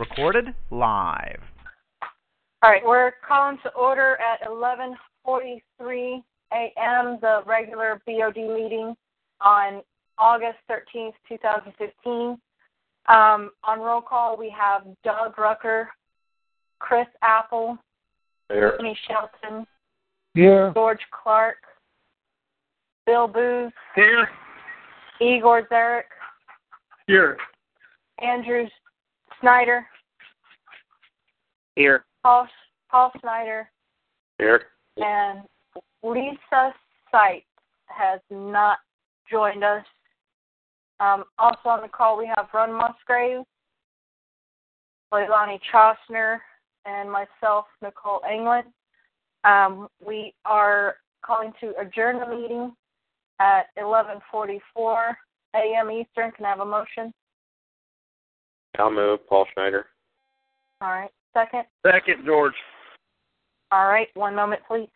Recorded live. All right, we're calling to order at 11:43 a.m. the regular BOD meeting on August 13th, 2015. Um, on roll call, we have Doug Rucker, Chris Apple, Here. Tony Shelton, Here. George Clark, Bill Booth, Here. Igor Zarek, Here. Andrew Snyder, Here. Paul, Paul Snyder, Here. and Lisa Sight has not joined us. Um, also on the call, we have Ron Musgrave, Leilani Chosner, and myself, Nicole England. Um, we are calling to adjourn the meeting at 11:44 a.m. Eastern. Can I have a motion? I'll move. Paul Schneider. All right. Second. Second, George. All right. One moment, please.